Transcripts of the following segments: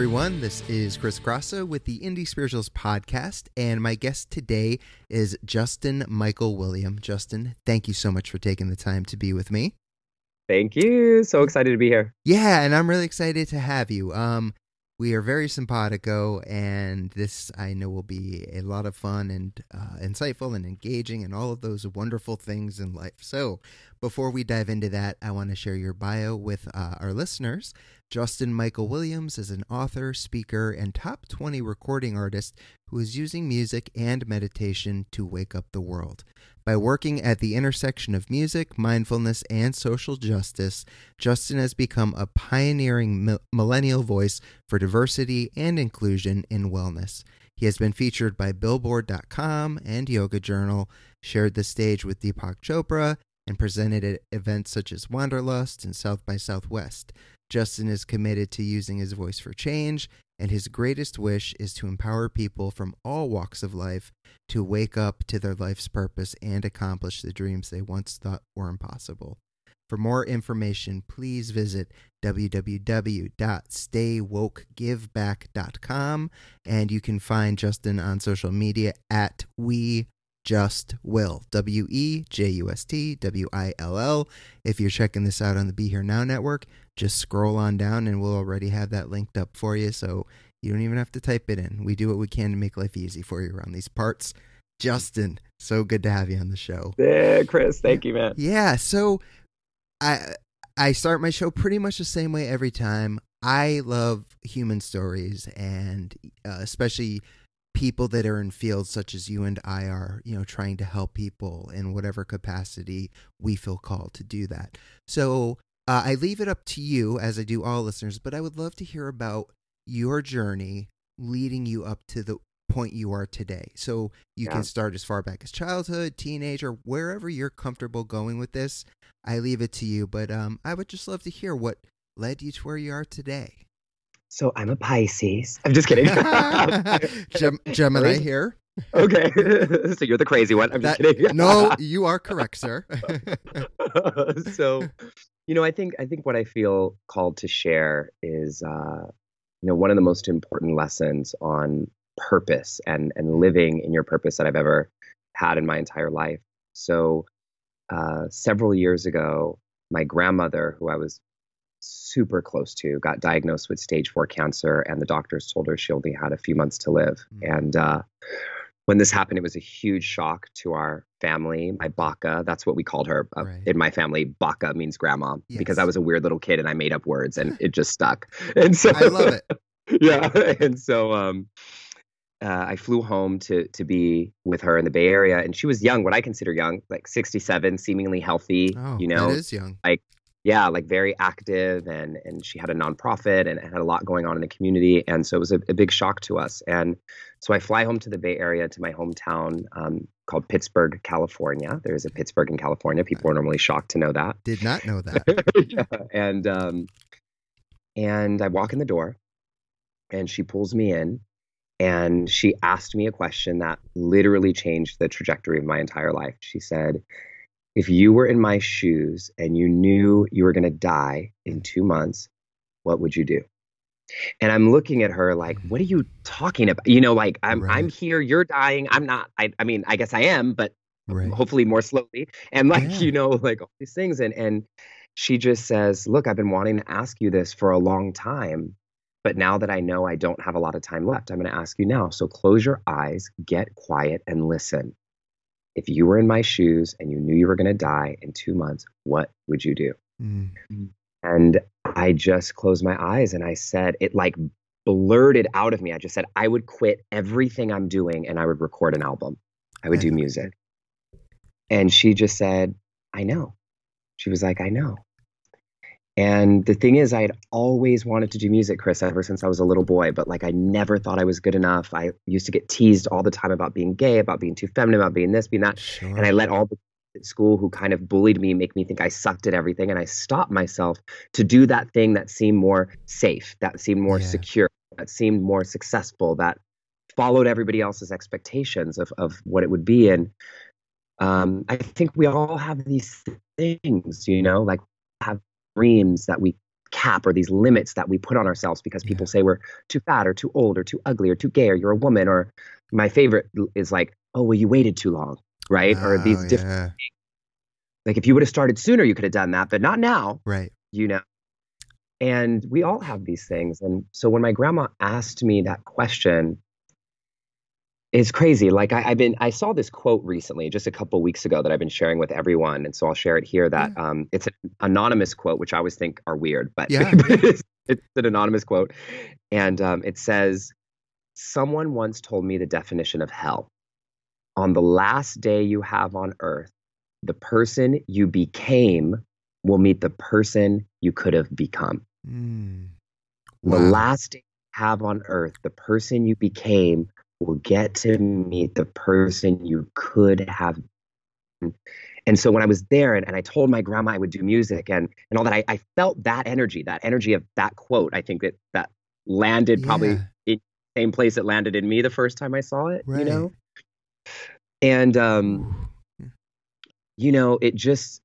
Everyone. This is Chris Grosso with the Indie Spiritualist podcast, and my guest today is Justin Michael William. Justin, thank you so much for taking the time to be with me. Thank you. So excited to be here. Yeah, and I'm really excited to have you. Um, we are very simpatico, and this I know will be a lot of fun and uh, insightful and engaging, and all of those wonderful things in life. So, before we dive into that, I want to share your bio with uh, our listeners. Justin Michael Williams is an author, speaker, and top 20 recording artist who is using music and meditation to wake up the world. By working at the intersection of music, mindfulness, and social justice, Justin has become a pioneering mi- millennial voice for diversity and inclusion in wellness. He has been featured by Billboard.com and Yoga Journal, shared the stage with Deepak Chopra, and presented at events such as Wanderlust and South by Southwest. Justin is committed to using his voice for change, and his greatest wish is to empower people from all walks of life to wake up to their life's purpose and accomplish the dreams they once thought were impossible. For more information, please visit www.staywokegiveback.com and you can find Justin on social media at we just will. W e j u s t w i l l. If you're checking this out on the be here now network just scroll on down and we'll already have that linked up for you so you don't even have to type it in. We do what we can to make life easy for you around these parts. Justin so good to have you on the show. Yeah, Chris. Thank you, man. yeah so i i start my show pretty much the same way every time. I love human stories and uh, especially people that are in fields such as you and I are, you know, trying to help people in whatever capacity we feel called to do that. So uh, I leave it up to you, as I do all listeners, but I would love to hear about your journey leading you up to the point you are today. So you Yeah. can start as far back as childhood, teenager, wherever you're comfortable going with this. I leave it to you, but um, I would just love to hear what led you to where you are today. So I'm a Pisces. I'm just kidding. Gem- Gemini here. okay. so you're the crazy one. I'm just kidding. no, you are correct, sir. so, you know, I think I think what I feel called to share is, uh, you know, one of the most important lessons on purpose and and living in your purpose that I've ever had in my entire life. So, uh, several years ago, my grandmother, who I was super close to, got diagnosed with stage four cancer, and the doctors told her she only had a few months to live. Mm. And uh, when this happened, it was a huge shock to our family. My Baka, that's what we called her uh, Right. in my family. Baka means grandma because I was a weird little kid and I made up words and it just stuck. And so I love it. yeah. And so um, uh, I flew home to to be with her in the Bay Area, and she was young, what I consider young, like 67, seemingly healthy. Oh, you know, that is young. Yeah, like very active, and and she had a nonprofit and had a lot going on in the community, and so it was a, a big shock to us. And so I fly home to the Bay Area to my hometown um, called Pittsburgh, California. There's a Pittsburgh in California. People are normally shocked to know that. Did not know that. yeah. And um, and I walk in the door, and she pulls me in, and she asked me a question that literally changed the trajectory of my entire life. She said, "If you were in my shoes and you knew you were going to die in two months, what would you do?" And I'm looking at her like, mm-hmm. what are you talking about? You know, like I'm Right. I'm here, you're dying. I'm not. I I mean, I guess I am, but Right. hopefully more slowly. And like, Yeah. you know, like all these things. And and she just says, Look, I've been wanting to ask you this for a long time. But now that I know I don't have a lot of time left, I'm going to ask you now. So close your eyes, get quiet, and listen. If you were in my shoes and you knew you were going to die in two months, what would you do? Mm. And I just closed my eyes and I said, it like blurted out of me. I just said, I would quit everything I'm doing and I would record an album. I would do music. And she just said, I know. She was like, I know. And the thing is, I had always wanted to do music, Chris, ever since I was a little boy, but like I never thought I was good enough. I used to get teased all the time about being gay, about being too feminine, about being this, being that. Sure. And I let all the at school who kind of bullied me make me think I sucked at everything. And I stopped myself to do that thing that seemed more safe, that seemed more Yeah. secure, that seemed more successful, that followed everybody else's expectations of, of what it would be. And um, I think we all have these things, you know, like dreams that we cap or these limits that we put on ourselves because people say we're too fat or too old or too ugly or too gay or you're a woman or my favorite is like oh well you waited too long right? Or ah, these Oh, different yeah. like if you would have started sooner you could have done that but not now Right. you know? And we all have these things. And so when my grandma asked me that question it's crazy like I, i've been i saw this quote recently just a couple weeks ago that i've been sharing with everyone and so i'll share it here that um, it's an anonymous quote which i always think are weird but, Yeah. it's, it's an anonymous quote and um, it says someone once told me the definition of hell on the last day you have on earth the person you became will meet the person you could have become Mm. the last day you have on earth, the person you became will get to meet the person you could have. been. And so when I was there and, and I told my grandma I would do music and, and all that, I, I felt that energy, that energy of that quote. I think that that landed probably Yeah. in the same place it landed in me the first time I saw it, Right. you know? And, um, you know, it just,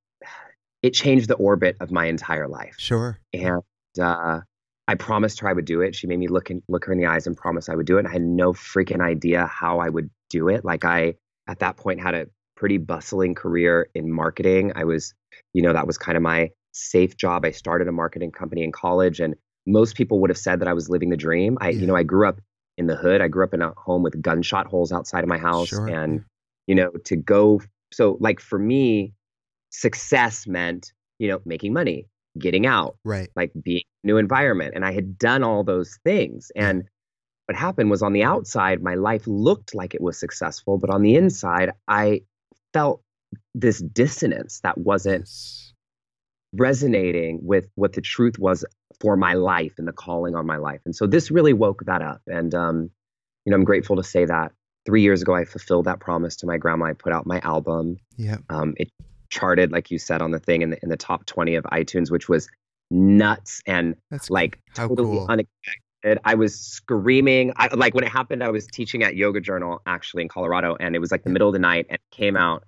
it changed the orbit of my entire life Sure. and uh, I promised her I would do it. She made me look in, look her in the eyes and promise I would do it. And I had no freaking idea how I would do it. Like I, at that point, had a pretty bustling career in marketing. I was, you know, that was kind of my safe job. I started a marketing company in college, and most people would have said that I was living the dream. I, Yeah. you know, I grew up in the hood. I grew up in a home with gunshot holes outside of my house, Sure. and you know, to go. So, like for me, success meant, you know, making money, getting out, Right. like being new environment. And I had done all those things. And what happened was on the outside, my life looked like it was successful, but on the inside, I felt this dissonance that wasn't resonating with what the truth was for my life and the calling on my life. And so this really woke that up. And um, you know, I'm grateful to say that three years ago I fulfilled that promise to my grandma. I put out my album. Yeah. Um, it charted, like you said, on the thing in the in the top 20 of iTunes, which was nuts and That's like How totally cool. unexpected. I was screaming. I, like when it happened, I was teaching at Yoga Journal actually in Colorado, and it was like the middle of the night, and it came out,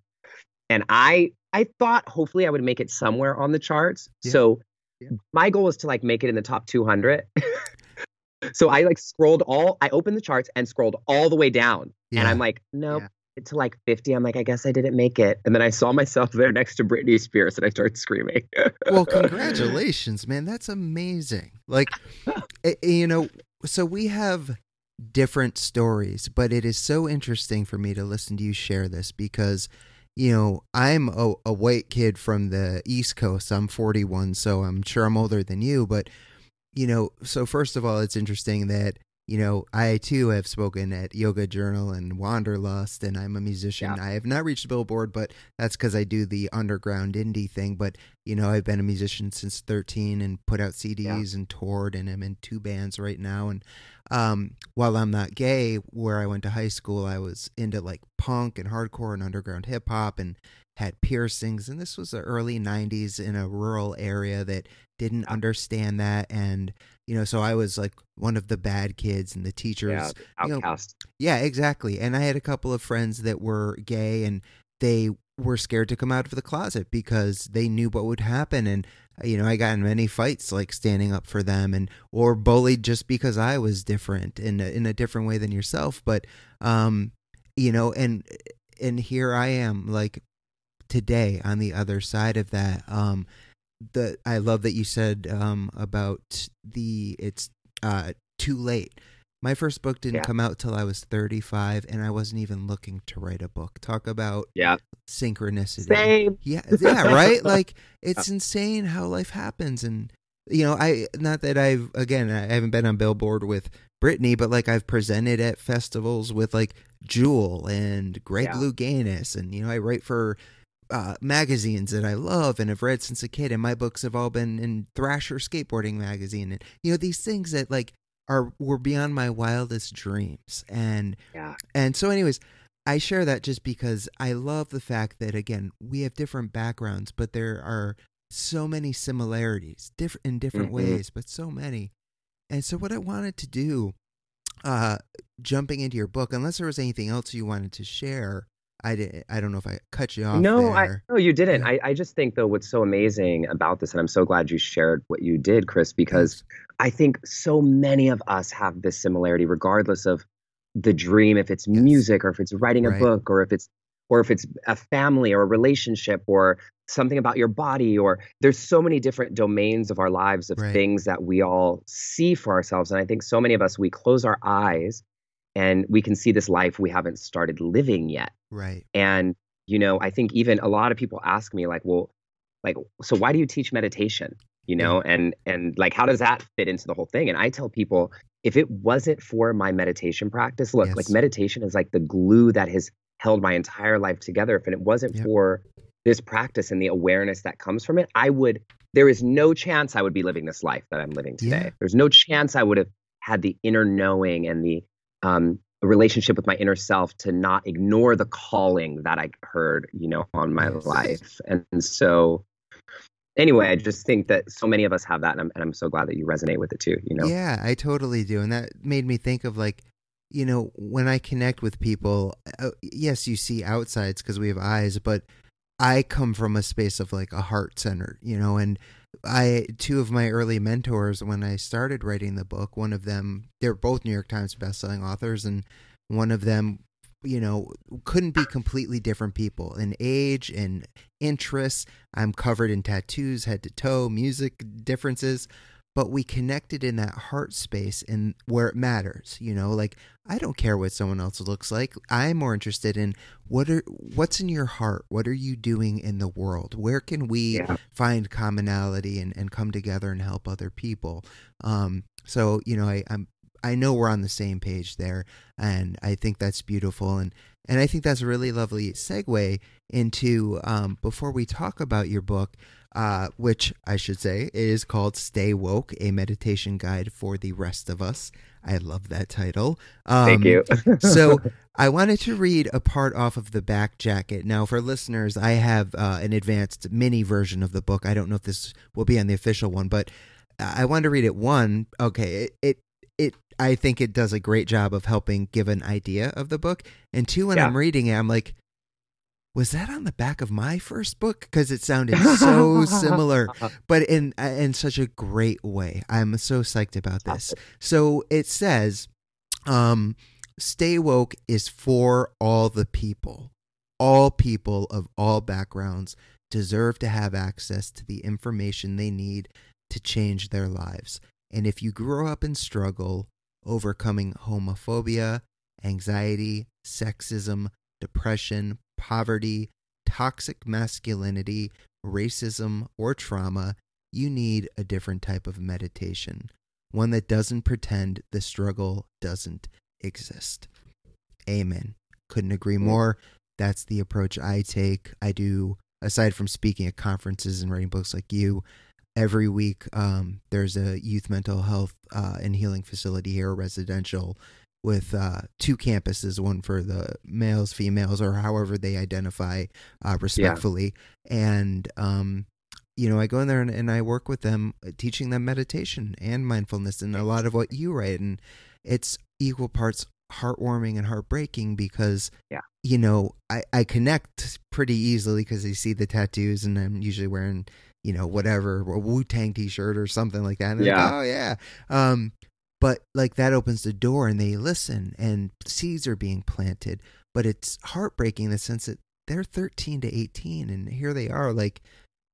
and I I thought hopefully I would make it somewhere on the charts. Yeah. So Yeah. my goal was to like make it in the top 200. so I like scrolled all. I opened the charts and scrolled all the way down, yeah. and I'm like, nope. To like 50, I'm like, I guess I didn't make it. And then I saw myself there next to Britney Spears and I started screaming. well, congratulations, man. That's amazing. Like, eh, eh, you know, so we have different stories, but it is so interesting for me to listen to you share this because, you know, I'm a, a white kid from the East Coast. I'm 41, so I'm sure I'm older than you. But, you know, so first of all, it's interesting that, you know, I too have spoken at Yoga Journal and Wanderlust, and I'm a musician. Yeah. I have not reached Billboard, but that's because I do the underground indie thing. But you know, I've been a musician since 13 and put out CDs and toured, and I'm in two bands right now. And um, while I'm not gay, where I went to high school, I was into like punk and hardcore and underground hip hop and had piercings. And this was the early 90s in a rural area that didn't understand that. And, you know, so I was like one of the bad kids, and the teachers yeah, you know, outcast. yeah, exactly. And I had a couple of friends that were gay and they were scared to come out of the closet because they knew what would happen. And you know i got in many fights like standing up for them and or bullied just because i was different in a, in a different way than yourself. But um you know and and here i am like today on the other side of that. Um the i love that you said um about the it's uh too late my first book didn't Yeah. come out till I was 35 and I wasn't even looking to write a book. Talk about Yeah. synchronicity. Same. Yeah, yeah, right? like it's insane how life happens and you know, I not that I've again, I haven't been on Billboard with Britney, but like I've presented at festivals with like Jewel and Greg Yeah. Louganis and you know, I write for uh, magazines that I love and have read since a kid, and my books have all been in Thrasher Skateboarding Magazine, and you know these things that like are were beyond my wildest dreams, and Yeah. and so, anyways, I share that just because I love the fact that again we have different backgrounds, but there are so many similarities, different in different Mhm. ways, but so many. And so, what I wanted to do, uh, jumping into your book, unless there was anything else you wanted to share, I didn't. I don't know if I cut you off. No, I no, you didn't. Yeah. I, I just think though what's so amazing about this, and I'm so glad you shared what you did, Chris, because I think so many of us have this similarity, regardless of the dream, if it's Yes. music or if it's writing a Right. book or if it's or if it's a family or a relationship or something about your body or there's so many different domains of our lives of Right. things that we all see for ourselves. And I think so many of us we close our eyes and we can see this life we haven't started living yet. right. And, you know, I think even a lot of people ask me like, well, like, so why do you teach meditation? You know, and and like how does that fit into the whole thing? And I tell people, if it wasn't for my meditation practice, look, Yes. like meditation is like the glue that has held my entire life together. If it wasn't Yep. for this practice and the awareness that comes from it, I would there is no chance I would be living this life that I'm living today. Yeah. There's no chance I would have had the inner knowing and the um a relationship with my inner self to not ignore the calling that I heard, you know, on my life. And, so anyway, I just think that so many of us have that and I'm, and I'm so glad that you resonate with it too, you know. Yeah, I totally do. And that made me think of like, you know, when I connect with people, uh, yes, you see outsides because we have eyes, but I come from a space of like a heart center, you know, and I, two of my early mentors when I started writing the book, one of them, they're both New York Times bestselling authors, and one of them, you know, couldn't be completely different people in age and interests. I'm covered in tattoos, head to toe, music differences, but we connected in that heart space and where it matters. You know, like I don't care what someone else looks like. I'm more interested in what are what's in your heart. What are you doing in the world? Where can we Yeah. find commonality and, and come together and help other people? Um, so you know, I, I'm I know we're on the same page there, and I think that's beautiful, and and I think that's a really lovely segue into um, before we talk about your book, uh, which I should say is called "Stay Woke: A Meditation Guide for the Rest of Us." I love that title. Um, Thank you. so I wanted to read a part off of the back jacket. Now, for listeners, I have uh, an advanced mini version of the book. I don't know if this will be on the official one, but I wanted to read it. One, okay, it it, it I think it does a great job of helping give an idea of the book. And two, when Yeah. I'm reading it, I'm like, was that on the back of my first book? Because it sounded so similar, but in in such a great way. I'm so psyched about this. So it says, um, "Stay woke is for all the people. All people of all backgrounds deserve to have access to the information they need to change their lives. And if you grow up in struggle, overcoming homophobia, anxiety, sexism, depression, poverty, toxic masculinity, racism, or trauma, you need a different type of meditation, one that doesn't pretend the struggle doesn't exist. Amen. Couldn't agree more. That's the approach I take. I do, aside from speaking at conferences and writing books like you, every week um, there's a youth mental health uh, and healing facility here, residential, with uh, two campuses one for the males, females, or however they identify uh, respectfully. And, um, you know, I go in there and, and I work with them, uh, teaching them meditation and mindfulness and a lot of what you write. And it's equal parts heartwarming and heartbreaking because Yeah. you know I I connect pretty easily because I see the tattoos and I'm usually wearing you know whatever a Wu Tang T-shirt or something like that. And they're like, Yeah. oh yeah. Um, but like that opens the door and they listen and seeds are being planted. But it's heartbreaking in the sense that they're 13 to 18 and here they are like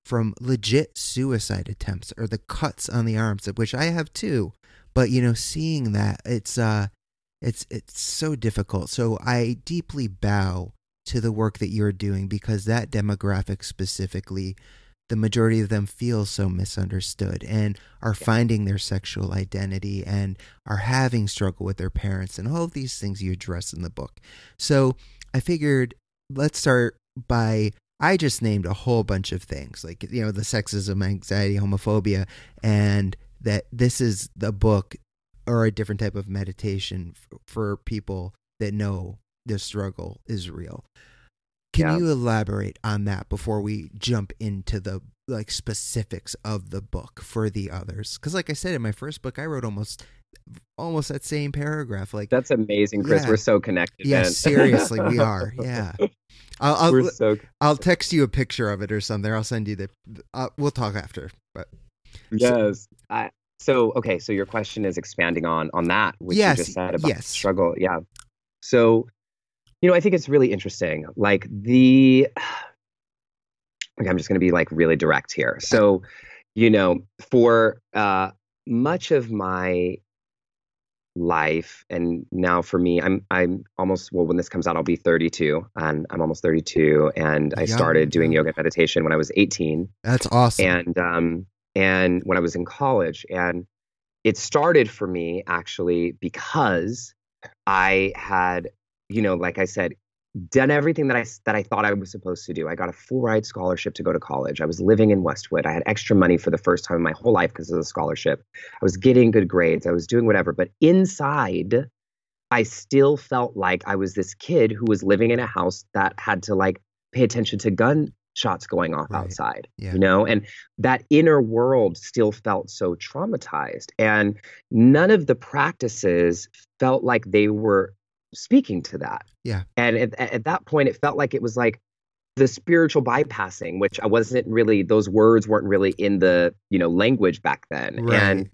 from legit suicide attempts or the cuts on the arms of which I have too but you know seeing that it's uh it's it's so difficult so I deeply bow to the work that you're doing because that demographic specifically the majority of them feel so misunderstood and are finding their sexual identity and are having struggle with their parents and all of these things you address in the book so I figured let's start by I just named a whole bunch of things like you know the sexism, anxiety, homophobia, and that this is the book or a different type of meditation for people that know the struggle is real. Can Yeah. you elaborate on that before we jump into the like specifics of the book for the others? Because like I said in my first book, I wrote almost almost that same paragraph. Like That's amazing, Chris. Yeah. We're so connected. yeah, seriously, we are. Yeah. I'll, I'll, We're so I'll text you a picture of it or something. I'll send you the. Uh, we'll talk after. But yes. I, so okay, so your question is expanding on on that, which Yes, you just said about yes. struggle. Yeah. So, you know, I think it's really interesting. Like the, okay, I'm just going to be like really direct here. So, you know, for uh, much of my life and now for me i'm i'm almost well when this comes out i'll be 32 and i'm almost 32 and i Young, started doing yoga and meditation when i was 18 that's awesome. and um and when I was in college and it started for me actually because I had you know like I said done everything that I that I thought I was supposed to do. I got a full ride scholarship to go to college. I was living in Westwood. I had extra money for the first time in my whole life because of the scholarship. I was getting good grades. I was doing whatever, but inside I still felt like I was this kid who was living in a house that had to like pay attention to gunshots going off Right. outside. Yeah. You know, and that inner world still felt so traumatized. And none of the practices felt like they were speaking to that. Yeah. And at, at that point, it felt like it was like the spiritual bypassing, which I wasn't really, those words weren't really in the, you know, language back then. Right. And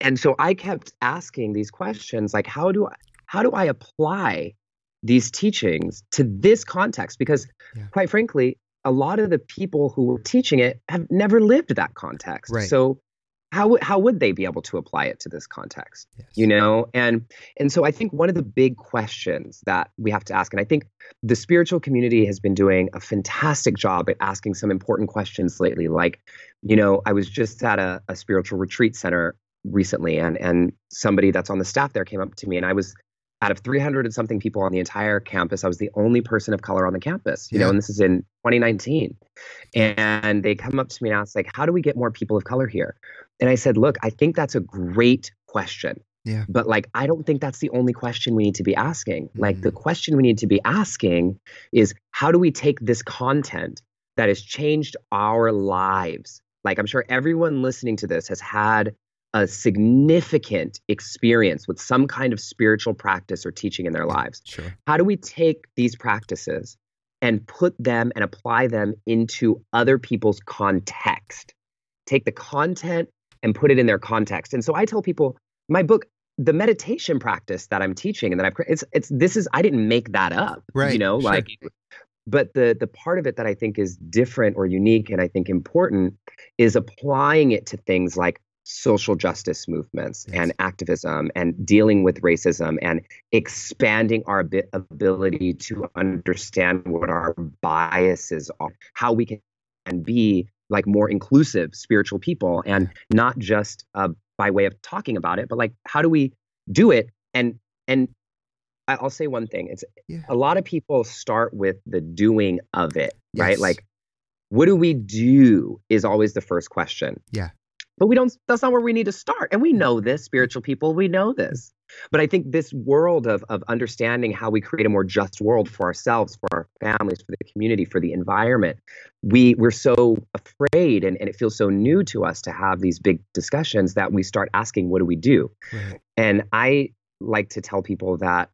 and so I kept asking these questions like how do I how do I apply these teachings to this context? Because Yeah. quite frankly, a lot of the people who were teaching it have never lived that context. Right. So how would how would they be able to apply it to this context? Yes. You know? And and so I think one of the big questions that we have to ask, and I think the spiritual community has been doing a fantastic job at asking some important questions lately. Like, you know, I was just at a, a spiritual retreat center recently and and somebody that's on the staff there came up to me and I was out of 300 and something people on the entire campus, I was the only person of color on the campus, you Yeah. know, and this is in 2019. And they come up to me and ask, like, how do we get more people of color here? And I said, look, I think that's a great question. Yeah. But like, I don't think that's the only question we need to be asking. Like, the Mm. question we need to be asking is, how do we take this content that has changed our lives? Like, I'm sure everyone listening to this has had a significant experience with some kind of spiritual practice or teaching in their lives. Sure. How do we take these practices and put them and apply them into other people's context? Take the content and put it in their context. And so I tell people, my book, the meditation practice that I'm teaching and that I've it's it's this is I didn't make that up. Right, You know, sure. like but the the part of it that I think is different or unique and I think important is applying it to things like social justice movements Yes. and activism and dealing with racism and expanding our abi- ability to understand what our biases are, how we can and be like more inclusive spiritual people and not just uh, by way of talking about it, but like how do we do it? And and I'll say one thing: it's Yeah. a lot of people start with the doing of it, right? Like, what do we do is always the first question. Yeah. But we don't, that's not where we need to start. And we know this, spiritual people, we know this. But I think this world of, of understanding how we create a more just world for ourselves, for our families, for the community, for the environment, we, we're so afraid and, and it feels so new to us to have these big discussions that we start asking, what do we do? Right. And I like to tell people that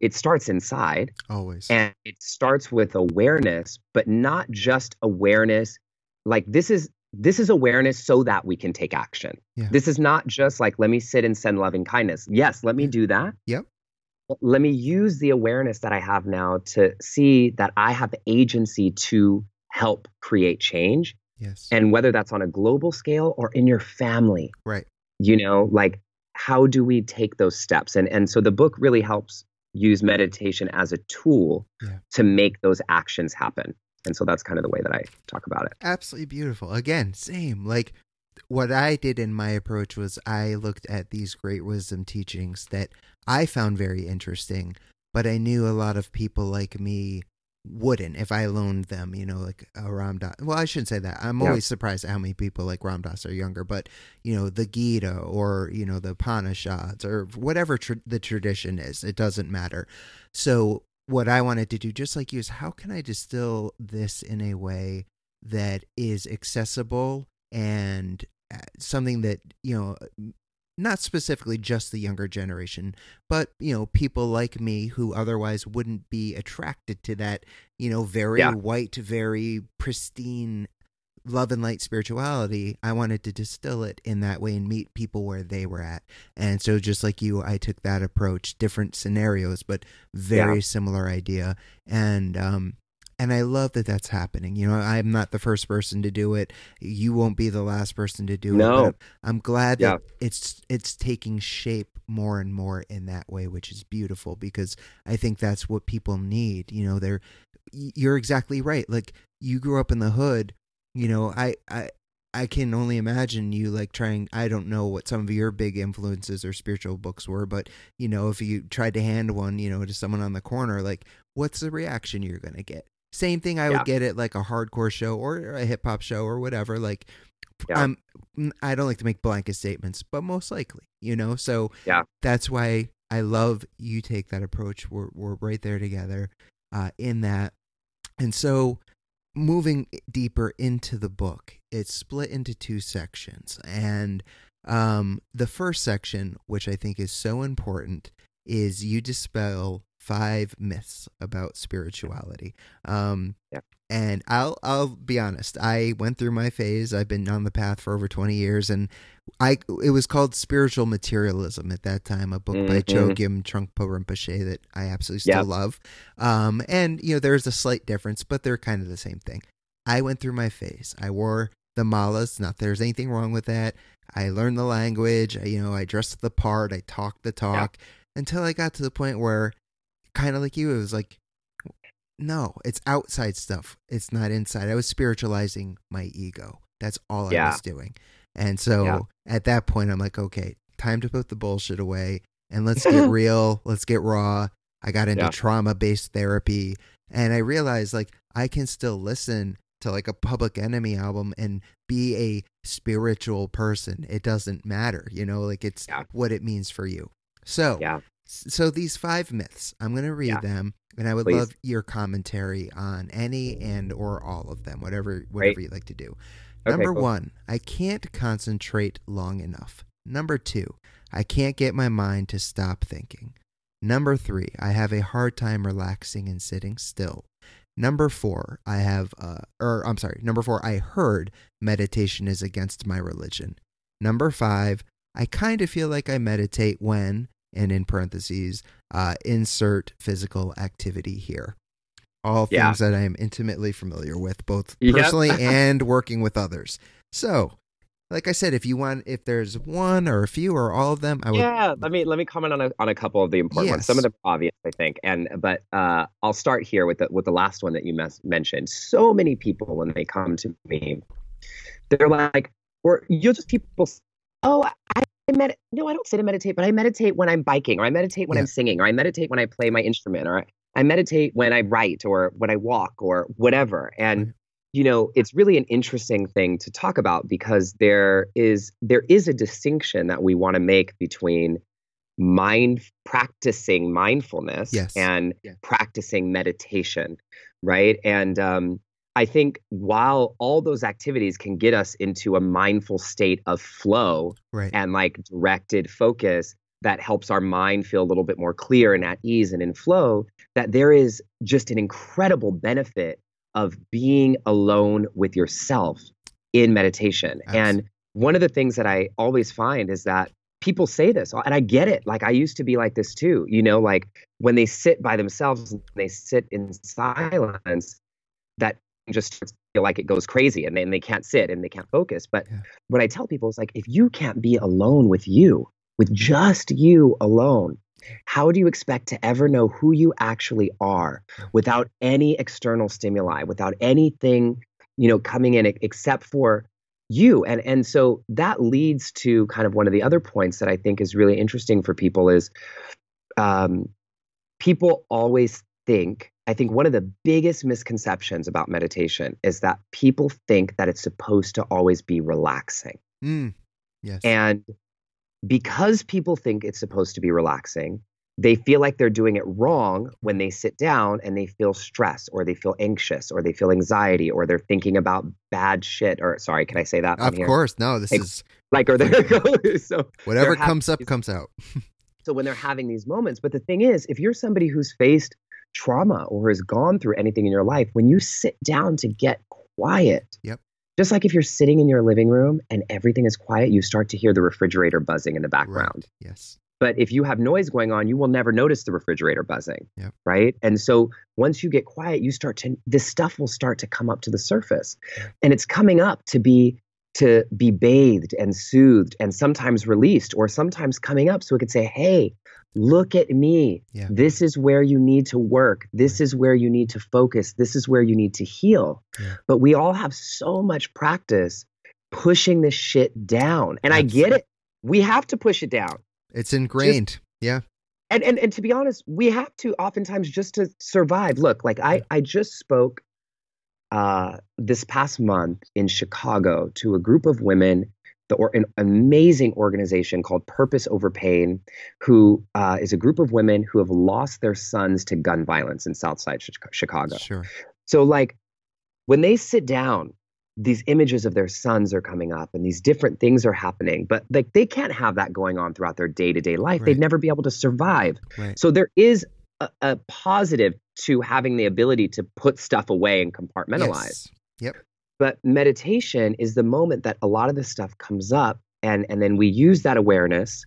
it starts inside Always. and it starts with awareness, but not just awareness. Like this is this is awareness so that we can take action. Yeah. This is not just like let me sit and send loving kindness. Yes, let me do that. Yep. Let me use the awareness that I have now to see that I have agency to help create change. yes. And whether that's on a global scale or in your family, right. you know, like how do we take those steps? And and so the book really helps use meditation as a tool Yeah. to make those actions happen. And so that's kind of the way that I talk about it. Absolutely beautiful. Again, same. Like what I did in my approach was I looked at these great wisdom teachings that I found very interesting, but I knew a lot of people like me wouldn't if I loaned them, you know, like a Ram Dass. Well, I shouldn't say that. I'm Yeah. always surprised at how many people like Ram Dass are younger, but you know, the Gita or you know the Upanishads or whatever tr- the tradition is, it doesn't matter. So what I wanted to do, just like you, is how can I distill this in a way that is accessible and uh, something that you know not specifically just the younger generation but you know people like me who otherwise wouldn't be attracted to that you know very Yeah. white very pristine love and light spirituality i wanted to distill it in that way and meet people where they were at and so just like you i took that approach different scenarios but very similar idea and um and I love that that's happening. You know, I'm not the first person to do it. You won't be the last person to do it. No. But I'm glad Yeah. that it's it's taking shape more and more in that way, which is beautiful because I think that's what people need. You know, they're you're exactly right. Like you grew up in the hood. You know, I I I can only imagine you like trying. I don't know what some of your big influences or spiritual books were, but you know, if you tried to hand one, you know, to someone on the corner, like, what's the reaction you're gonna get? Same thing I Yeah. would get at like a hardcore show or a hip hop show or whatever. Like, Yeah. I'm I don't like to make blanket statements, but most likely, you know. So Yeah. that's why I love you take that approach. We're we're right there together uh, in that, and so moving deeper into the book, it's split into two sections, and um, the first section, which I think is so important, is you dispel five myths about spirituality. Um, Yeah. And I'll I'll be honest. I went through my phase. I've been on the path for over twenty years, and I it was called spiritual materialism at that time. A book by Mhm. Chogyam Trungpa Rinpoche that I absolutely still Yep. love. Um, and you know, there's a slight difference, but they're kind of the same thing. I went through my phase. I wore the malas. Not that there's anything wrong with that. I learned the language. I, you know, I dressed the part. I talked the talk until I got to the point where, kind of like you, it was like, no, it's outside stuff. It's not inside. I was spiritualizing my ego. That's all I was doing. And so Yeah. at that point, I'm like, okay, time to put the bullshit away and let's get real. Let's get raw. I got into Yeah. trauma based therapy and I realized like I can still listen to like a Public Enemy album and be a spiritual person. It doesn't matter, you know, like it's Yeah. what it means for you. So, Yeah. So these five myths, I'm going to read Yeah. them and I would Please. love your commentary on any and or all of them, whatever whatever you'd like to do. Okay, Number cool. 1, I can't concentrate long enough. Number 2, I can't get my mind to stop thinking. Number 3, I have a hard time relaxing and sitting still. Number 4, I have uh or I'm sorry, number 4, I heard meditation is against my religion. Number 5, I kind of feel like I meditate when and in parentheses, uh, insert physical activity here. All Yeah. things that I am intimately familiar with, both Yep. personally and working with others. So, like I said, if you want, if there's one or a few or all of them, I would. yeah let me let me comment on a, on a couple of the important ones some of Yes. them obvious i think and but uh, i'll start here with the with the last one that you mes- mentioned so many people when they come to me they're like or you'll just people oh i med- no i don't sit and meditate but i meditate when i'm biking or i meditate when Yeah. i'm singing or i meditate when i play my instrument or I, I meditate when i write or when i walk or whatever and you know it's really an interesting thing to talk about because there is there is a distinction that we want to make between mind practicing mindfulness Yes. and Yeah. practicing meditation right and um i think while all those activities can get us into a mindful state of flow Right. and like directed focus that helps our mind feel a little bit more clear and at ease and in flow, that there is just an incredible benefit of being alone with yourself in meditation. Absolutely. And one of the things that I always find is that people say this, and I get it. Like I used to be like this too, you know, like when they sit by themselves and they sit in silence, that just feel like it goes crazy and then they can't sit and they can't focus. But Yeah. what I tell people is like, if you can't be alone with you, with just you alone, how do you expect to ever know who you actually are without any external stimuli, without anything, you know, coming in except for you? And and so that leads to kind of one of the other points that I think is really interesting for people is um, people always think I think one of the biggest misconceptions about meditation is that people think that it's supposed to always be relaxing. Mm. Yes. And because people think it's supposed to be relaxing, they feel like they're doing it wrong when they sit down and they feel stress or they feel anxious or they feel anxiety or they're thinking about bad shit or sorry, can I say that? of course. No, this Like, is Like or there goes. So whatever they're having comes up comes out. so when they're having these moments, but the thing is, if you're somebody who's faced trauma or has gone through anything in your life, when you sit down to get quiet, Yep. just like if you're sitting in your living room and everything is quiet, you start to hear the refrigerator buzzing in the background. Right. Yes. But if you have noise going on, you will never notice the refrigerator buzzing. Yep. Right. And so once you get quiet, you start to, this stuff will start to come up to the surface. And it's coming up to be, to be bathed and soothed and sometimes released or sometimes coming up so it could say, hey, look at me. Yeah. This is where you need to work. This is where you need to focus. This is where you need to heal. Yeah. But we all have so much practice pushing this shit down. And I get it. We have to push it down It's ingrained. yeah. and and and to be honest, we have to oftentimes just to survive. Look, like I I just spoke uh this past month in Chicago to a group of women the or an amazing organization called Purpose Over Pain, who uh, is a group of women who have lost their sons to gun violence in Southside Chicago. Sure. So, like, when they sit down, these images of their sons are coming up and these different things are happening, but like they can't have that going on throughout their day to day life. Right. They'd never be able to survive. Right. So, there is a, a positive to having the ability to put stuff away and compartmentalize. Yes. Yep. But meditation is the moment that a lot of this stuff comes up, and, and then we use that awareness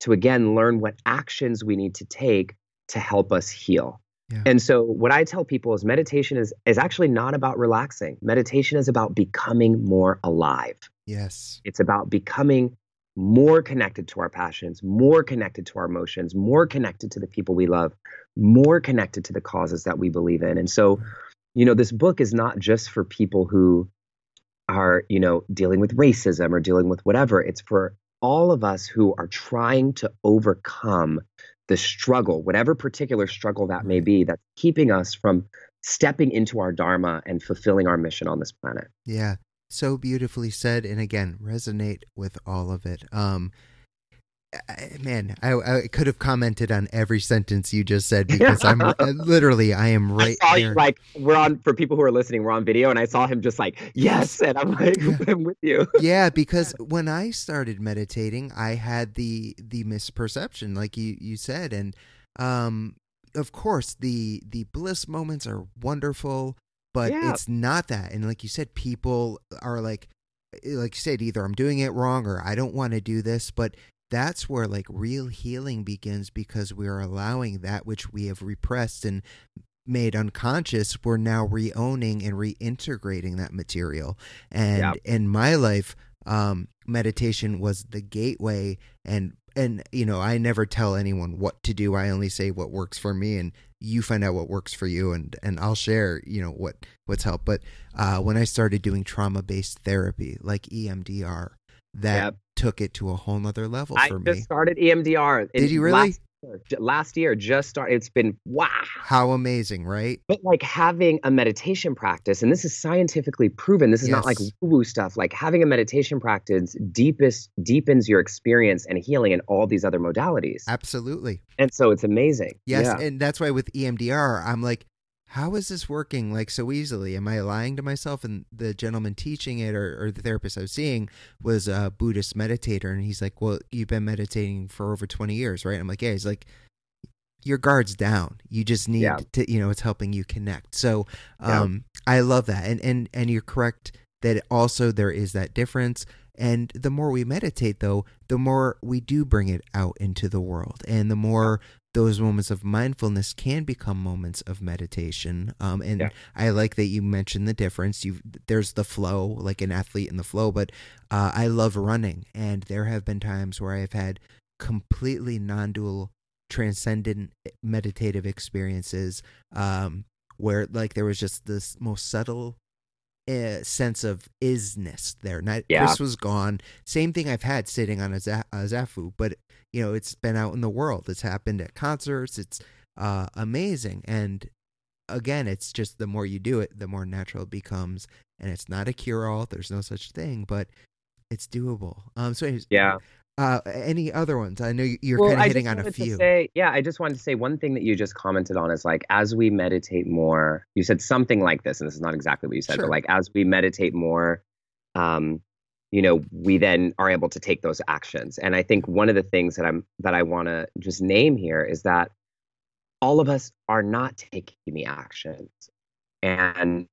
to again learn what actions we need to take to help us heal. Yeah. And so what I tell people is meditation is is actually not about relaxing. Meditation is about becoming more alive. Yes. It's about becoming more connected to our passions, more connected to our emotions, more connected to the people we love, more connected to the causes that we believe in. And so, you know, this book is not just for people who are, you know, dealing with racism or dealing with whatever. It's for all of us who are trying to overcome the struggle, whatever particular struggle that may be, that's keeping us from stepping into our dharma and fulfilling our mission on this planet. Yeah. So beautifully said. And again, resonate with all of it. Um, I- man, I, I could have commented on every sentence you just said because I'm literally, I am right I saw there. you like we're on for people who are listening, we're on video, and I saw him just like yes, and I'm like Yeah. I'm with you. yeah, because when I started meditating, I had the the misperception, like you you said, and um, of course the the bliss moments are wonderful, but Yeah. it's not that. And like you said, people are like, like you said, either I'm doing it wrong or I don't want to do this, but that's where like real healing begins because we are allowing that which we have repressed and made unconscious we're now re-owning and reintegrating that material and Yeah. in my life um meditation was the gateway and and you know i never tell anyone what to do i only say what works for me and you find out what works for you and and i'll share you know what what's helped but uh when i started doing trauma based therapy like emdr that Yep. took it to a whole nother level I for just me started E EMDR. Did you really? Last last year, just started. It's been wow. how amazing right But like having a meditation practice, and this is scientifically proven. This is not like woo-woo stuff. Like having a meditation practice deepest deepens your experience and healing in all these other modalities. absolutely And so it's amazing. Yes, Yeah. and that's why with EMDR, I'm like, how is this working like so easily? Am I lying to myself? And the gentleman teaching it or, or the therapist I was seeing was a Buddhist meditator. And he's like, Well, you've been meditating for over 20 years, right? I'm like, Yeah. He's like, Your guard's down. You just need Yeah. to, you know, it's helping you connect. So Yeah. um, I love that. And, and, and you're correct that also there is that difference. And the more we meditate, though, the more we do bring it out into the world, and the more those moments of mindfulness can become moments of meditation. Um, and Yeah. I like that you mentioned the difference. You there's the flow, like an athlete in the flow, but uh, I love running, and there have been times where I have had completely non-dual, transcendent meditative experiences, um, where like there was just this most subtle uh, sense of isness there. Not, Yeah. Chris was gone. Same thing I've had sitting on a, za- Zafu, but you know it's been out in the world. It's happened at concerts. It's uh, amazing, and again, it's just the more you do it, the more natural it becomes. And it's not a cure all. There's no such thing, but it's doable. Um. So, anyways, Yeah. Uh, any other ones? I know you- you're well, kind of hitting on a few. Say, yeah, I just wanted to say one thing that you just commented on is like as we meditate more, you said something like this, and this is not exactly what you said, Sure. but like as we meditate more, um, you know, we then are able to take those actions. And I think one of the things that I'm that I want to just name here is that all of us are not taking the actions, and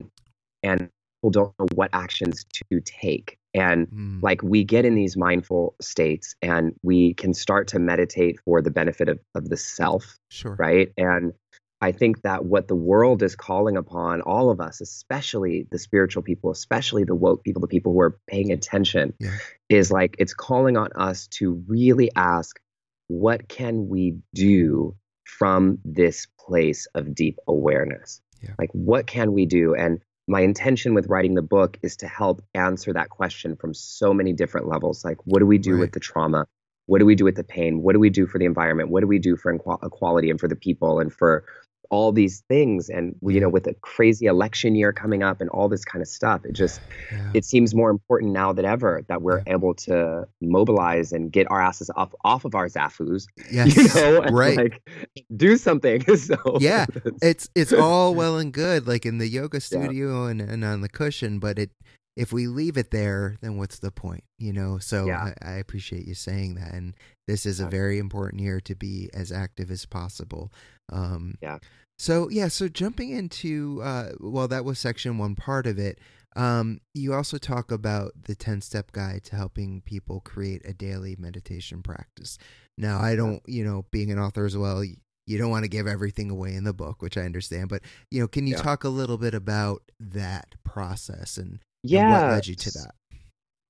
and people don't know what actions to take. And Mm, like we get in these mindful states and we can start to meditate for the benefit of, of the self sure. right and i think that what the world is calling upon all of us especially the spiritual people especially the woke people the people who are paying attention Yeah. is like it's calling on us to really ask what can we do from this place of deep awareness Yeah. like what can we do and my intention with writing the book is to help answer that question from so many different levels. Like what do we do Right. with the trauma? What do we do with the pain? What do we do for the environment? What do we do for equal- equality and for the people and for all these things and you know with a crazy election year coming up and all this kind of stuff it just Yeah. it seems more important now than ever that we're able to mobilize and get our asses off off of our zafus yes. you know right. like do something so Yeah, it's it's all well and good like in the yoga studio and, and on the cushion but it if we leave it there then what's the point you know so Yeah. I, I appreciate you saying that and this is a very important year to be as active as possible um Yeah. so yeah so jumping into uh well that was section one part of it um you also talk about the 10 step guide to helping people create a daily meditation practice now i don't you know being an author as well you don't want to give everything away in the book, which I understand. But you know, can you Yeah. talk a little bit about that process and, and yeah what led you to that?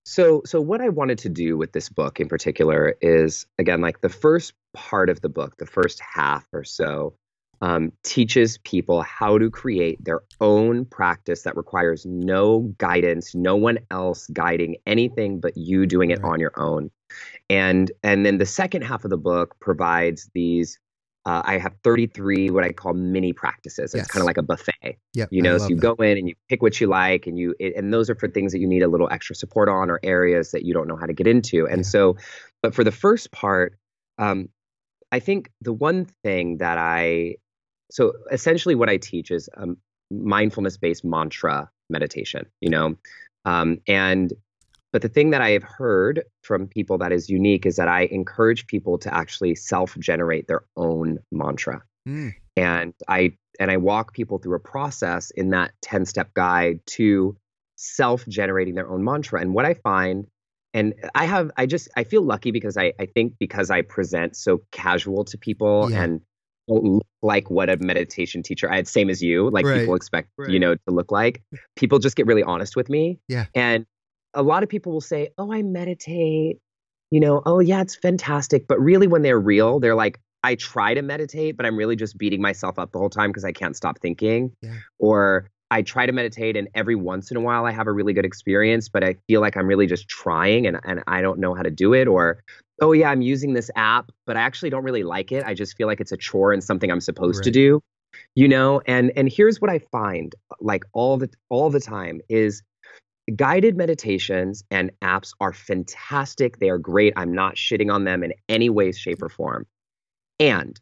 So, so what I wanted to do with this book in particular is, again, like the first part of the book, the first half or so, um, teaches people how to create their own practice that requires no guidance, no one else guiding anything but you doing it Right. on your own. And and then the second half of the book provides these. Uh, I have 33 what I call mini practices. It's Yes. kind of like a buffet Yep, you know so you that. go in and you pick what you like and you it, and those are for things that you need a little extra support on or areas that you don't know how to get into and Yeah. so but for the first part um i think the one thing that i so essentially what i teach is um, mindfulness based mantra meditation you know um and but the thing that i have heard from people that is unique is that i encourage people to actually self generate their own mantra Mm, and i and i walk people through a process in that 10 step guide to self generating their own mantra and what i find and i have i just i feel lucky because i i think because i present so casual to people Yeah. and don't look like what a meditation teacher i had same as you like Right. people expect Right. you know to look like people just get really honest with me Yeah. and a lot of people will say oh i meditate you know oh yeah it's fantastic but really when they're real they're like i try to meditate but i'm really just beating myself up the whole time because i can't stop thinking Yeah. or i try to meditate and every once in a while i have a really good experience but i feel like i'm really just trying and, and i don't know how to do it or oh yeah i'm using this app but i actually don't really like it i just feel like it's a chore and something i'm supposed to do you know and and here's what i find like all the all the time is guided meditations and apps are fantastic they are great i'm not shitting on them in any way shape or form and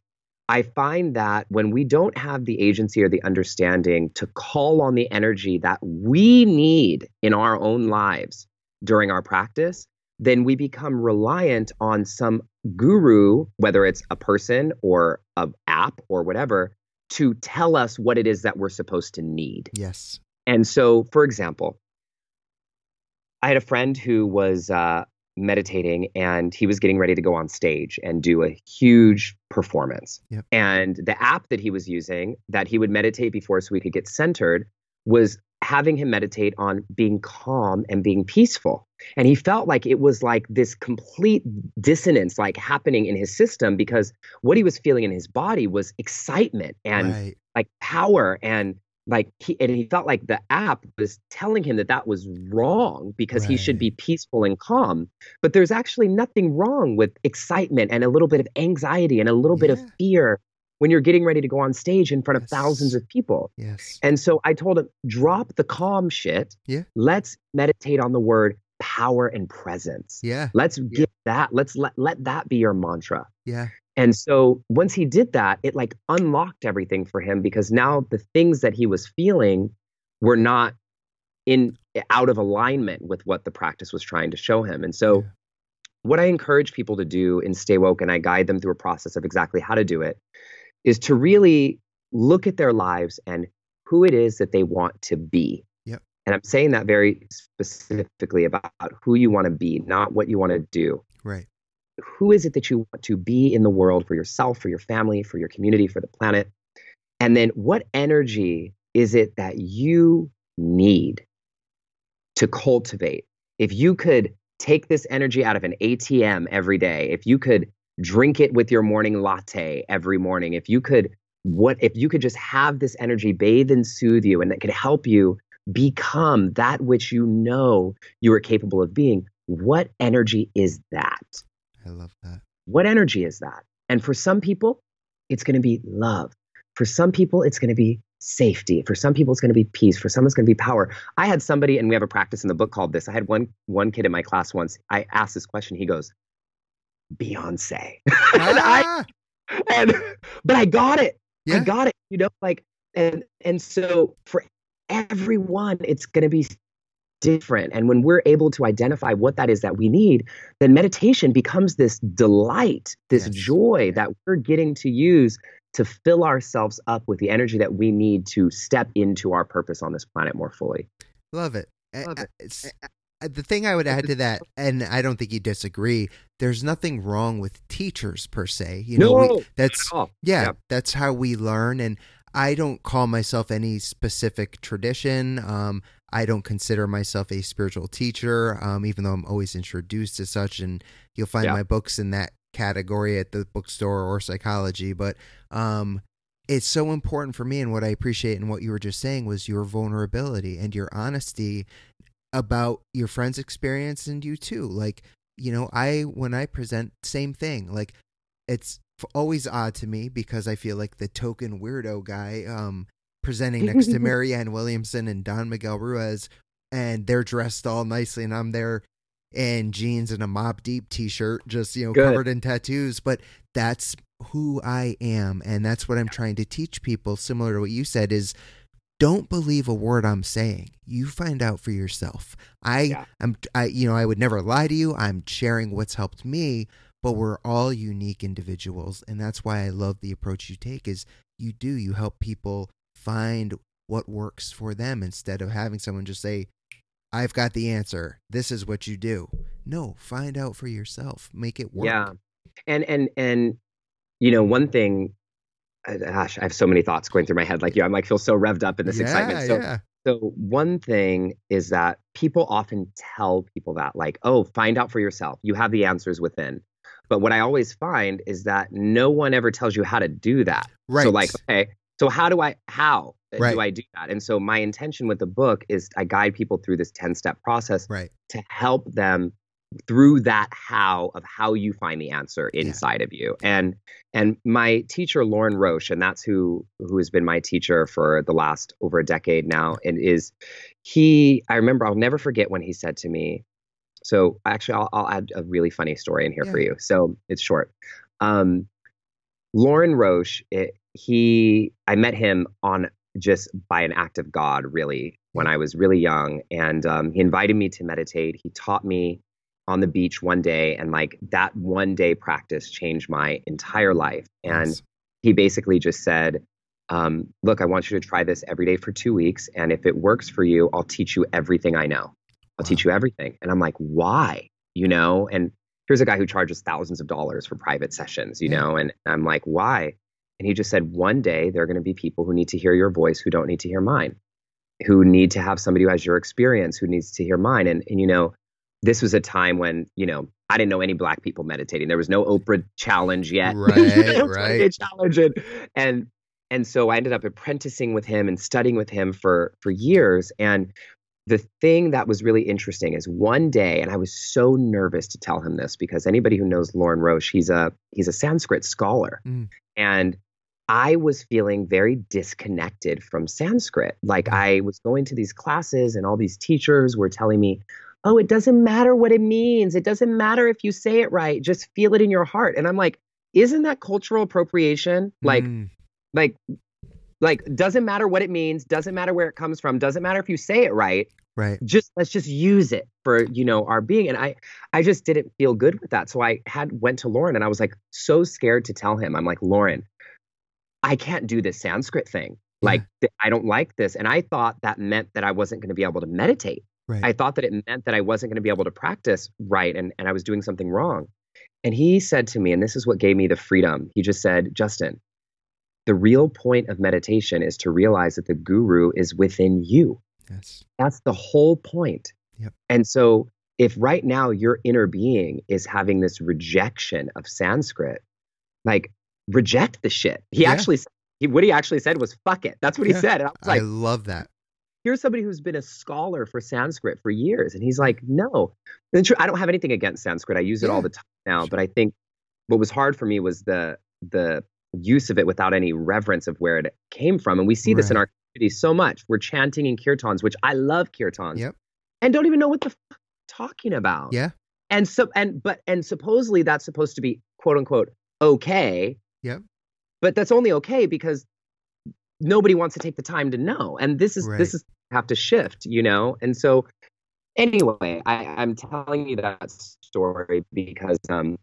I find that when we don't have the agency or the understanding to call on the energy that we need in our own lives during our practice, then we become reliant on some guru, whether it's a person or an app or whatever, to tell us what it is that we're supposed to need. Yes. And so, for example, I had a friend who was uh, meditating and he was getting ready to go on stage and do a huge performance. Yep. And the app that he was using that he would meditate before so he could get centered was having him meditate on being calm and being peaceful. And he felt like it was like this complete dissonance like happening in his system because what he was feeling in his body was excitement and right. like power and like he and he felt like the app was telling him that that was wrong because he should be peaceful and calm. But there's actually nothing wrong with excitement and a little bit of anxiety and a little bit of fear when you're getting ready to go on stage in front of thousands of people. Yes. and so i told him drop the calm shit. Yeah. let's meditate on the word power and presence. Yeah. let's get that let's let, let that be your mantra. Yeah. And so once he did that, it like unlocked everything for him because now the things that he was feeling were not in eh, out of alignment with what the practice was trying to show him. And so Yeah. what I encourage people to do in Stay Woke and I guide them through a process of exactly how to do it is to really look at their lives and who it is that they want to be. Yep. And I'm saying that very specifically about who you want to be, not what you want to do Right. Who is it that you want to be in the world for yourself, for your family, for your community, for the planet? And then what energy is it that you need to cultivate? If you could take this energy out of an ATM every day, if you could drink it with your morning latte every morning, if you could what if you could just have this energy bathe and soothe you and that could help you become that which you know you are capable of being, what energy is that? I love that. What energy is that? And for some people, it's going to be love. For some people, it's going to be safety. For some people, it's going to be peace. For some, it's going to be power. I had somebody, and we have a practice in the book called this. I had one one kid in my class once. I asked this question. He goes, "Beyonce," and I Ah! and but I got it. I got it. You know, like and and so for everyone, it's going to be different. And when we're able to identify what that is that we need, then meditation becomes this delight, this Yes. joy that we're getting to use to fill ourselves up with the energy that we need to step into our purpose on this planet more fully. Love it. I- Love I- it. it's- I- the thing I would add to that, and I don't think you disagree. There's nothing wrong with teachers per se. You know, we- No, that's yeah, Yeah. that's how we learn. And I don't call myself any specific tradition. Um, I don't consider myself a spiritual teacher, um, even though I'm always introduced as such. And you'll find Yeah. my books in that category at the bookstore or psychology. But um, it's so important for me. And what I appreciate and what you were just saying was your vulnerability and your honesty about your friend's experience and you too. Like, you know, I, when I present, same thing. Like, it's always odd to me because I feel like the token weirdo guy um, presenting next to Marianne Williamson and Don Miguel Ruiz, and they're dressed all nicely, and I'm there in jeans and a Mobb Deep t-shirt, just you know, Good. covered in tattoos. But that's who I am, and that's what I'm trying to teach people. Similar to what you said, is don't believe a word I'm saying. You find out for yourself. I Yeah. I'm I you know, I would never lie to you. I'm sharing what's helped me, but we're all unique individuals and that's why I love the approach you take is you do you help people find what works for them instead of having someone just say I've got the answer. This is what you do. No, find out for yourself. Make it work. Yeah. And and and you know, one thing gosh, I have so many thoughts going through my head like you. I'm like feel so revved up in this yeah, excitement. So yeah. So one thing is that people often tell people that, like, oh, find out for yourself. You have the answers within. But what I always find is that no one ever tells you how to do that. Right. So like, okay, so how do I how Right. do I do that? And so my intention with the book is I guide people through this 10-step process right. to help them through that how of how you find the answer Yeah. inside of you and and my teacher lorin roche and that's who who has been my teacher for the last over a decade now and is he i remember i'll never forget when he said to me so actually i'll, I'll add a really funny story in here for you so it's short um Lorin Roche, it, he, I met him on just by an act of God, really, when I was really young. And um, he invited me to meditate. He taught me on the beach one day, and like that one day practice changed my entire life. And Nice. he basically just said, um, Look, I want you to try this every day for two weeks. And if it works for you, I'll teach you everything I know. I'll teach you everything. And I'm like, Why? You know? And here's a guy who charges thousands of dollars for private sessions, you Yeah. know? And I'm like, Why? And he just said, One day there are going to be people who need to hear your voice who don't need to hear mine, who need to have somebody who has your experience who needs to hear mine. And, and you know, this was a time when, you know, I didn't know any black people meditating. There was no Oprah challenge yet. Right, right. challenge. And, and and so I ended up apprenticing with him and studying with him for for years. And the thing that was really interesting is one day, and I was so nervous to tell him this because anybody who knows Lorin Roche, he's a he's a Sanskrit scholar, Mm. and I was feeling very disconnected from Sanskrit. Like I was going to these classes, and all these teachers were telling me, "Oh, it doesn't matter what it means. It doesn't matter if you say it right. Just feel it in your heart." And I'm like, "Isn't that cultural appropriation? Like." Mm, like like doesn't matter what it means doesn't matter where it comes from doesn't matter if you say it right right. just let's just use it for you know our being and i i just didn't feel good with that so i had went to lorin and i was like so scared to tell him i'm like lorin i can't do this sanskrit thing like th- i don't like this and i thought that meant that i wasn't going to be able to meditate Right. I thought that it meant that I wasn't going to be able to practice right and, and I was doing something wrong. And he said to me, and this is what gave me the freedom, he just said, Justin, the real point of meditation is to realize that the guru is within you. yes. That's the whole point. Yep. And so if right now your inner being is having this rejection of Sanskrit, like reject the shit. He Yeah. actually he, what he actually said was fuck it. That's what he said. And I was I love that. here's somebody who's been a scholar for Sanskrit for years. And he's like, no. And I don't have anything against Sanskrit. I use it all the time now. But I think what was hard for me was the the use of it without any reverence of where it came from. And we see this in our community so much. We're chanting in kirtans, which I love kirtans, Yep. and don't even know what the fuck talking about. Yeah. And so and but and supposedly that's supposed to be quote unquote okay. Yep. But that's only okay because nobody wants to take the time to know. And this is Right. this is have to shift, you know? And so anyway, I, I'm telling you that story because um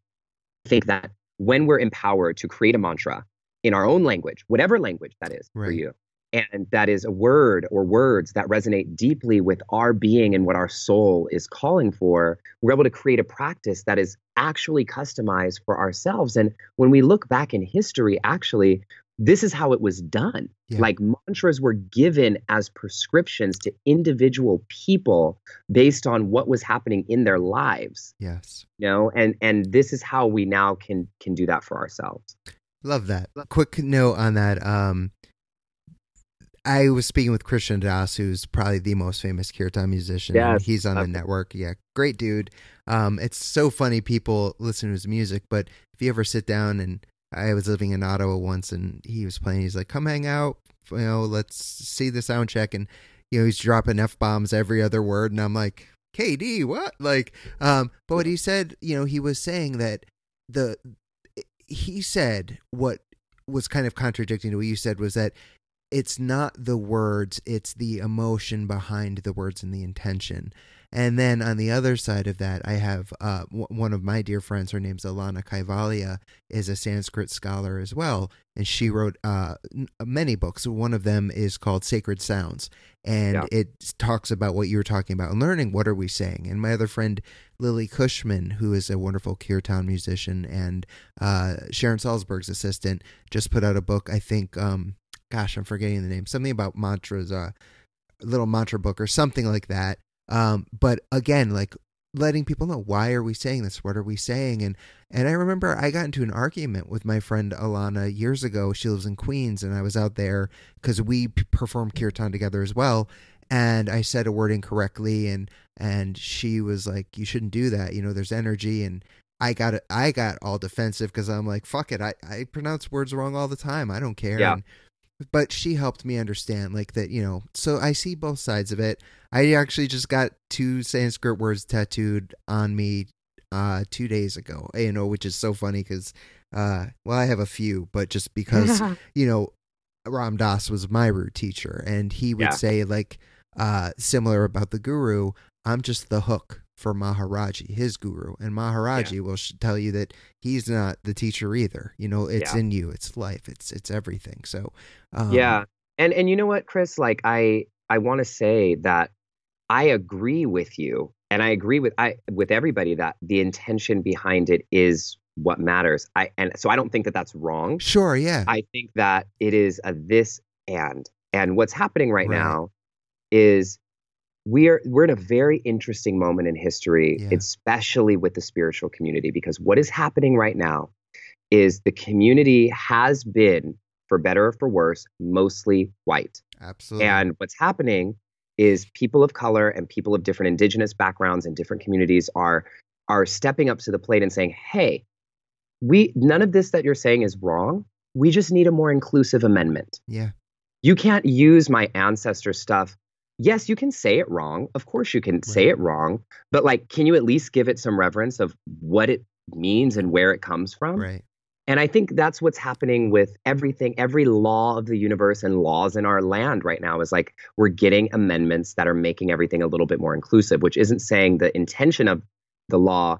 I think that when we're empowered to create a mantra in our own language, whatever language that is for you, and that is a word or words that resonate deeply with our being and what our soul is calling for, we're able to create a practice that is actually customized for ourselves. And when we look back in history, actually, this is how it was done. Yeah. Like mantras were given as prescriptions to individual people based on what was happening in their lives Yes. you know and and this is how we now can can do that for ourselves Love that. Quick note on that. Um, I was speaking with Krishna Das, who's probably the most famous kirtan musician. Yeah, He's on the network. Yeah, great dude. Um, it's so funny people listen to his music, but if you ever sit down and I was living in Ottawa once and he was playing, he's like, come hang out, you know, let's see the sound check. And, you know, he's dropping F bombs every other word. And I'm like, KD, what? Like, um, but what he said, you know, he was saying that the, he said what was kind of contradicting to what you said was that it's not the words, it's the emotion behind the words and the intention. And then on the other side of that, I have uh, w- one of my dear friends. Her name's Alanna Kaivalya, is a Sanskrit scholar as well, and she wrote uh, n- many books. One of them is called Sacred Sounds, and Yeah. it talks about what you were talking about and learning what are we saying. And my other friend Lily Cushman, who is a wonderful kirtan musician and uh, Sharon Salzberg's assistant, just put out a book. I think, um, gosh, I'm forgetting the name. Something about mantras, uh, a little mantra book or something like that. Um, but again, like letting people know why are we saying this? What are we saying? And and I remember I got into an argument with my friend Alanna years ago. She lives in Queens, and I was out there because we p- perform kirtan together as well. And I said a word incorrectly, and and she was like, "You shouldn't do that. You know, there's energy." And I got. I got all defensive because I'm like, "Fuck it. I I pronounce words wrong all the time. I don't care." Yeah. And- but she helped me understand like that you know so i see both sides of it i actually just got two sanskrit words tattooed on me uh two days ago you know which is so funny because Uh, well, I have a few, but just because you know, Ram Dass was my root teacher, and he would Yeah. say like uh, similar about the guru. I'm just the hook for Maharaji, his guru, and Maharaji will tell you that he's not the teacher either. You know, it's Yeah. in you, it's life, it's it's everything. So, um, yeah and and you know what chris like i i want to say that i agree with you and i agree with i with everybody that the intention behind it is what matters i and so i don't think that that's wrong sure, yeah, i think that it is a this and and what's happening right, Right. now is we're we're in a very interesting moment in history Yeah. especially with the spiritual community because what is happening right now is the community has been for better or for worse mostly white absolutely. and what's happening is people of color and people of different indigenous backgrounds and different communities are are stepping up to the plate and saying, "Hey, we none of this that you're saying is wrong. We just need a more inclusive amendment. yeah, You can't use my ancestor stuff. Yes, you can say it wrong. Of course you can say it wrong, but like can you at least give it some reverence of what it means and where it comes from? right, And I think that's what's happening with everything, every law of the universe and laws in our land right now is like we're getting amendments that are making everything a little bit more inclusive, which isn't saying the intention of the law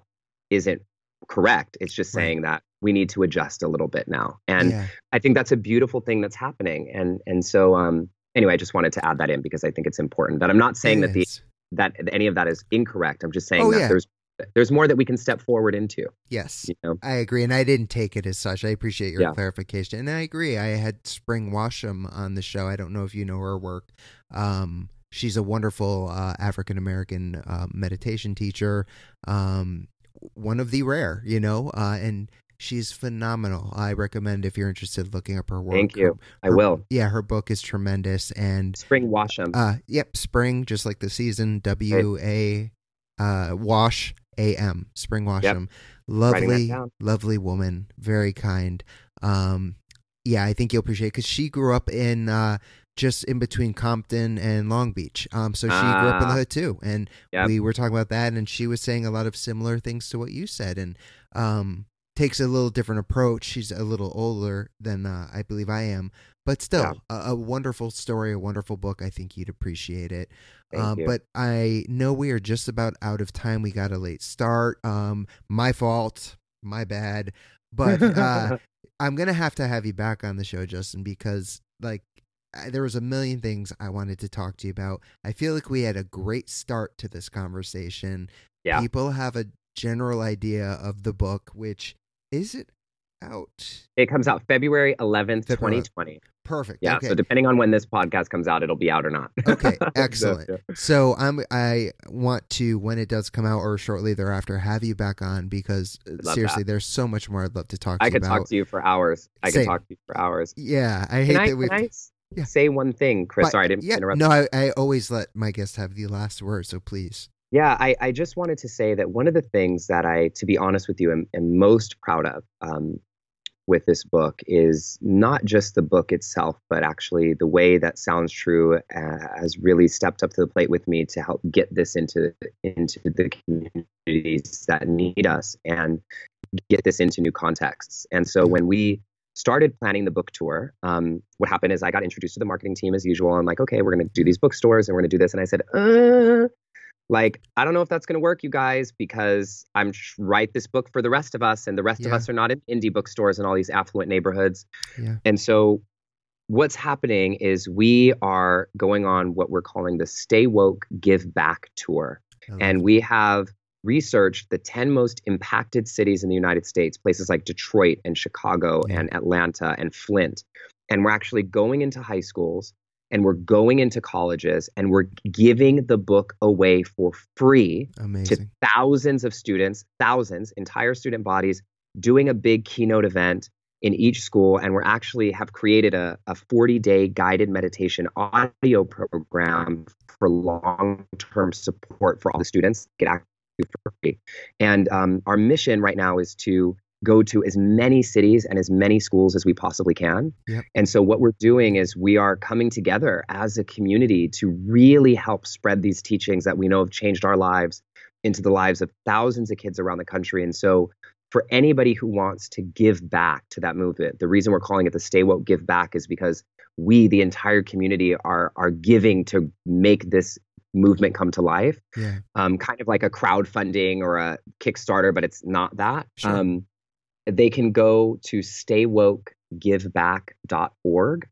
isn't correct. It's just Right. saying that we need to adjust a little bit now. And yeah, I think that's a beautiful thing that's happening. And and so um anyway, I just wanted to add that in because I think it's important. That I'm not saying that the that any of that is incorrect. I'm just saying Oh, that yeah. there's there's more that we can step forward into, yes, you know. I agree, and I didn't take it as such. I appreciate your Yeah. clarification, and I agree. I had Spring Washam on the show. I don't know if you know her work. Um, she's a wonderful uh, African American uh, meditation teacher, um, one of the rare, you know, uh, and she's phenomenal. I recommend if you're interested looking up her work. Thank you. I will. Yeah, her book is tremendous, and Spring Washam. uh, yep, spring, just like the season. W A uh, wash A M. Spring Yep. Washam. Writing Lovely, lovely woman. Very kind. Um, yeah, I think you'll appreciate because she grew up in uh, just in between Compton and Long Beach. Um, so she grew up in the Ah. hood too, and Yep. we were talking about that, and she was saying a lot of similar things to what you said, and um, takes a little different approach. She's a little older than uh, I believe I am, but still a, a wonderful story, a wonderful book. I think you'd appreciate it. Um, you. but I know we are just about out of time. We got a late start. Um, my fault. My bad. But uh, I'm gonna have to have you back on the show, Justin, because like I- there was a million things I wanted to talk to you about. I feel like we had a great start to this conversation. Yeah. People have a general idea of the book, which is it out? it comes out February 11th, February 2020. Perfect. Yeah. Okay. So depending on when this podcast comes out, it'll be out or not. Okay, So, excellent. yeah. So I'm I want to when it does come out or shortly thereafter have you back on because uh, seriously there's so much more I'd love to talk to I you could about. talk to you for hours. I Same. could talk to you for hours. yeah, I hate Can I, that we can I Yeah. say one thing, Chris? Sorry, I didn't yeah, interrupt. No, I, I always let my guests have the last word, so please. Yeah, I, I just wanted to say that one of the things that I, to be honest with you, am, am most proud of um, with this book is not just the book itself, but actually the way that Sounds True uh, has really stepped up to the plate with me to help get this into into the communities that need us and get this into new contexts. And so when we started planning the book tour, um, what happened is I got introduced to the marketing team as usual. I'm like, okay, we're going to do these bookstores and we're going to do this. And I said, uh, like, I don't know if that's going to work, you guys, because I'm tr- write this book for the rest of us, and the rest of us are not in indie bookstores in all these affluent neighborhoods. Yeah. And so, what's happening is we are going on what we're calling the Stay Woke Give Back tour and we have researched the 10 most impacted cities in the United States, places like Detroit and Chicago Yeah. and Atlanta and Flint. And we're actually going into high schools and we're going into colleges and we're giving the book away for free to thousands of students, thousands, entire student bodies, doing a big keynote event in each school. And we're actually have created a, a 40 day guided meditation audio program for long term support for all the students. Get access to for free. And um, our mission right now is to go to as many cities and as many schools as we possibly can. Yep. And so what we're doing is we are coming together as a community to really help spread these teachings that we know have changed our lives into the lives of thousands of kids around the country. And so for anybody who wants to give back to that movement, the reason we're calling it the Stay Woke Give Back is because we, the entire community, are are giving to make this movement come to life. Yeah. Um, kind of like a crowdfunding or a Kickstarter, but it's not that. Sure. Um, they can go to staywokegiveback.org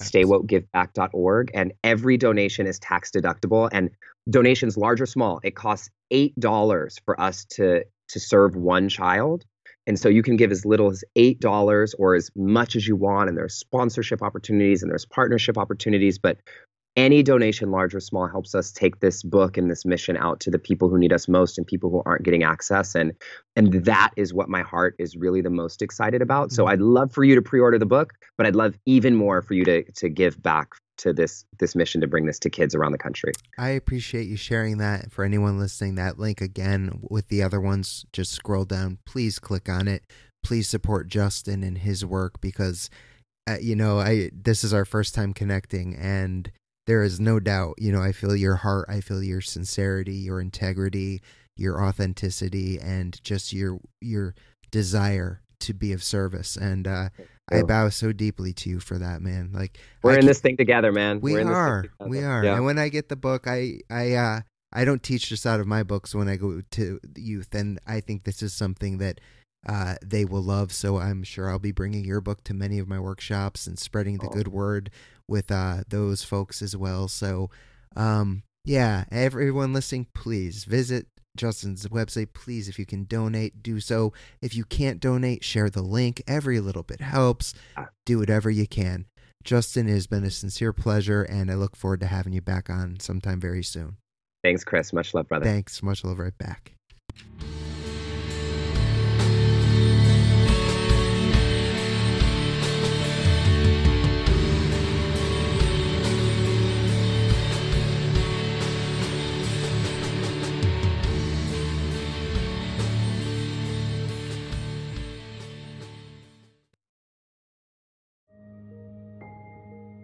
staywokegiveback.org and every donation is tax deductible. And donations large or small it costs eight dollars for us to to serve one child. And so you can give as little as eight dollars or as much as you want. And there's sponsorship opportunities and there's partnership opportunities but any donation large or small helps us take this book and this mission out to the people who need us most and people who aren't getting access and and that is what my heart is really the most excited about so Mhm. i'd love for you to pre-order the book but i'd love even more for you to to give back to this this mission to bring this to kids around the country I appreciate you sharing that. For anyone listening, that link again with the other ones, just scroll down. Please click on it. Please support Justin and his work because, uh, you know, I this is our first time connecting, and there is no doubt. You know, I feel your heart. I feel your sincerity, your integrity, your authenticity, and just your your desire to be of service. And uh, I bow so deeply to you for that, man. Like we're I in can- this thing together man we we're in this thing are. We are. yeah. And when I get the book, I I uh I don't teach this out of my books when I go to youth, and I think this is something that uh, they will love. So I'm sure I'll be bringing your book to many of my workshops and spreading the Oh. good word with uh, those folks as well. So, um, yeah, everyone listening, please visit Justin's website. Please, if you can donate, do so. If you can't donate, share the link. Every little bit helps. Ah. Do whatever you can. Justin, it has been a sincere pleasure, and I look forward to having you back on sometime very soon. thanks chris much love brother Thanks. Much love right back.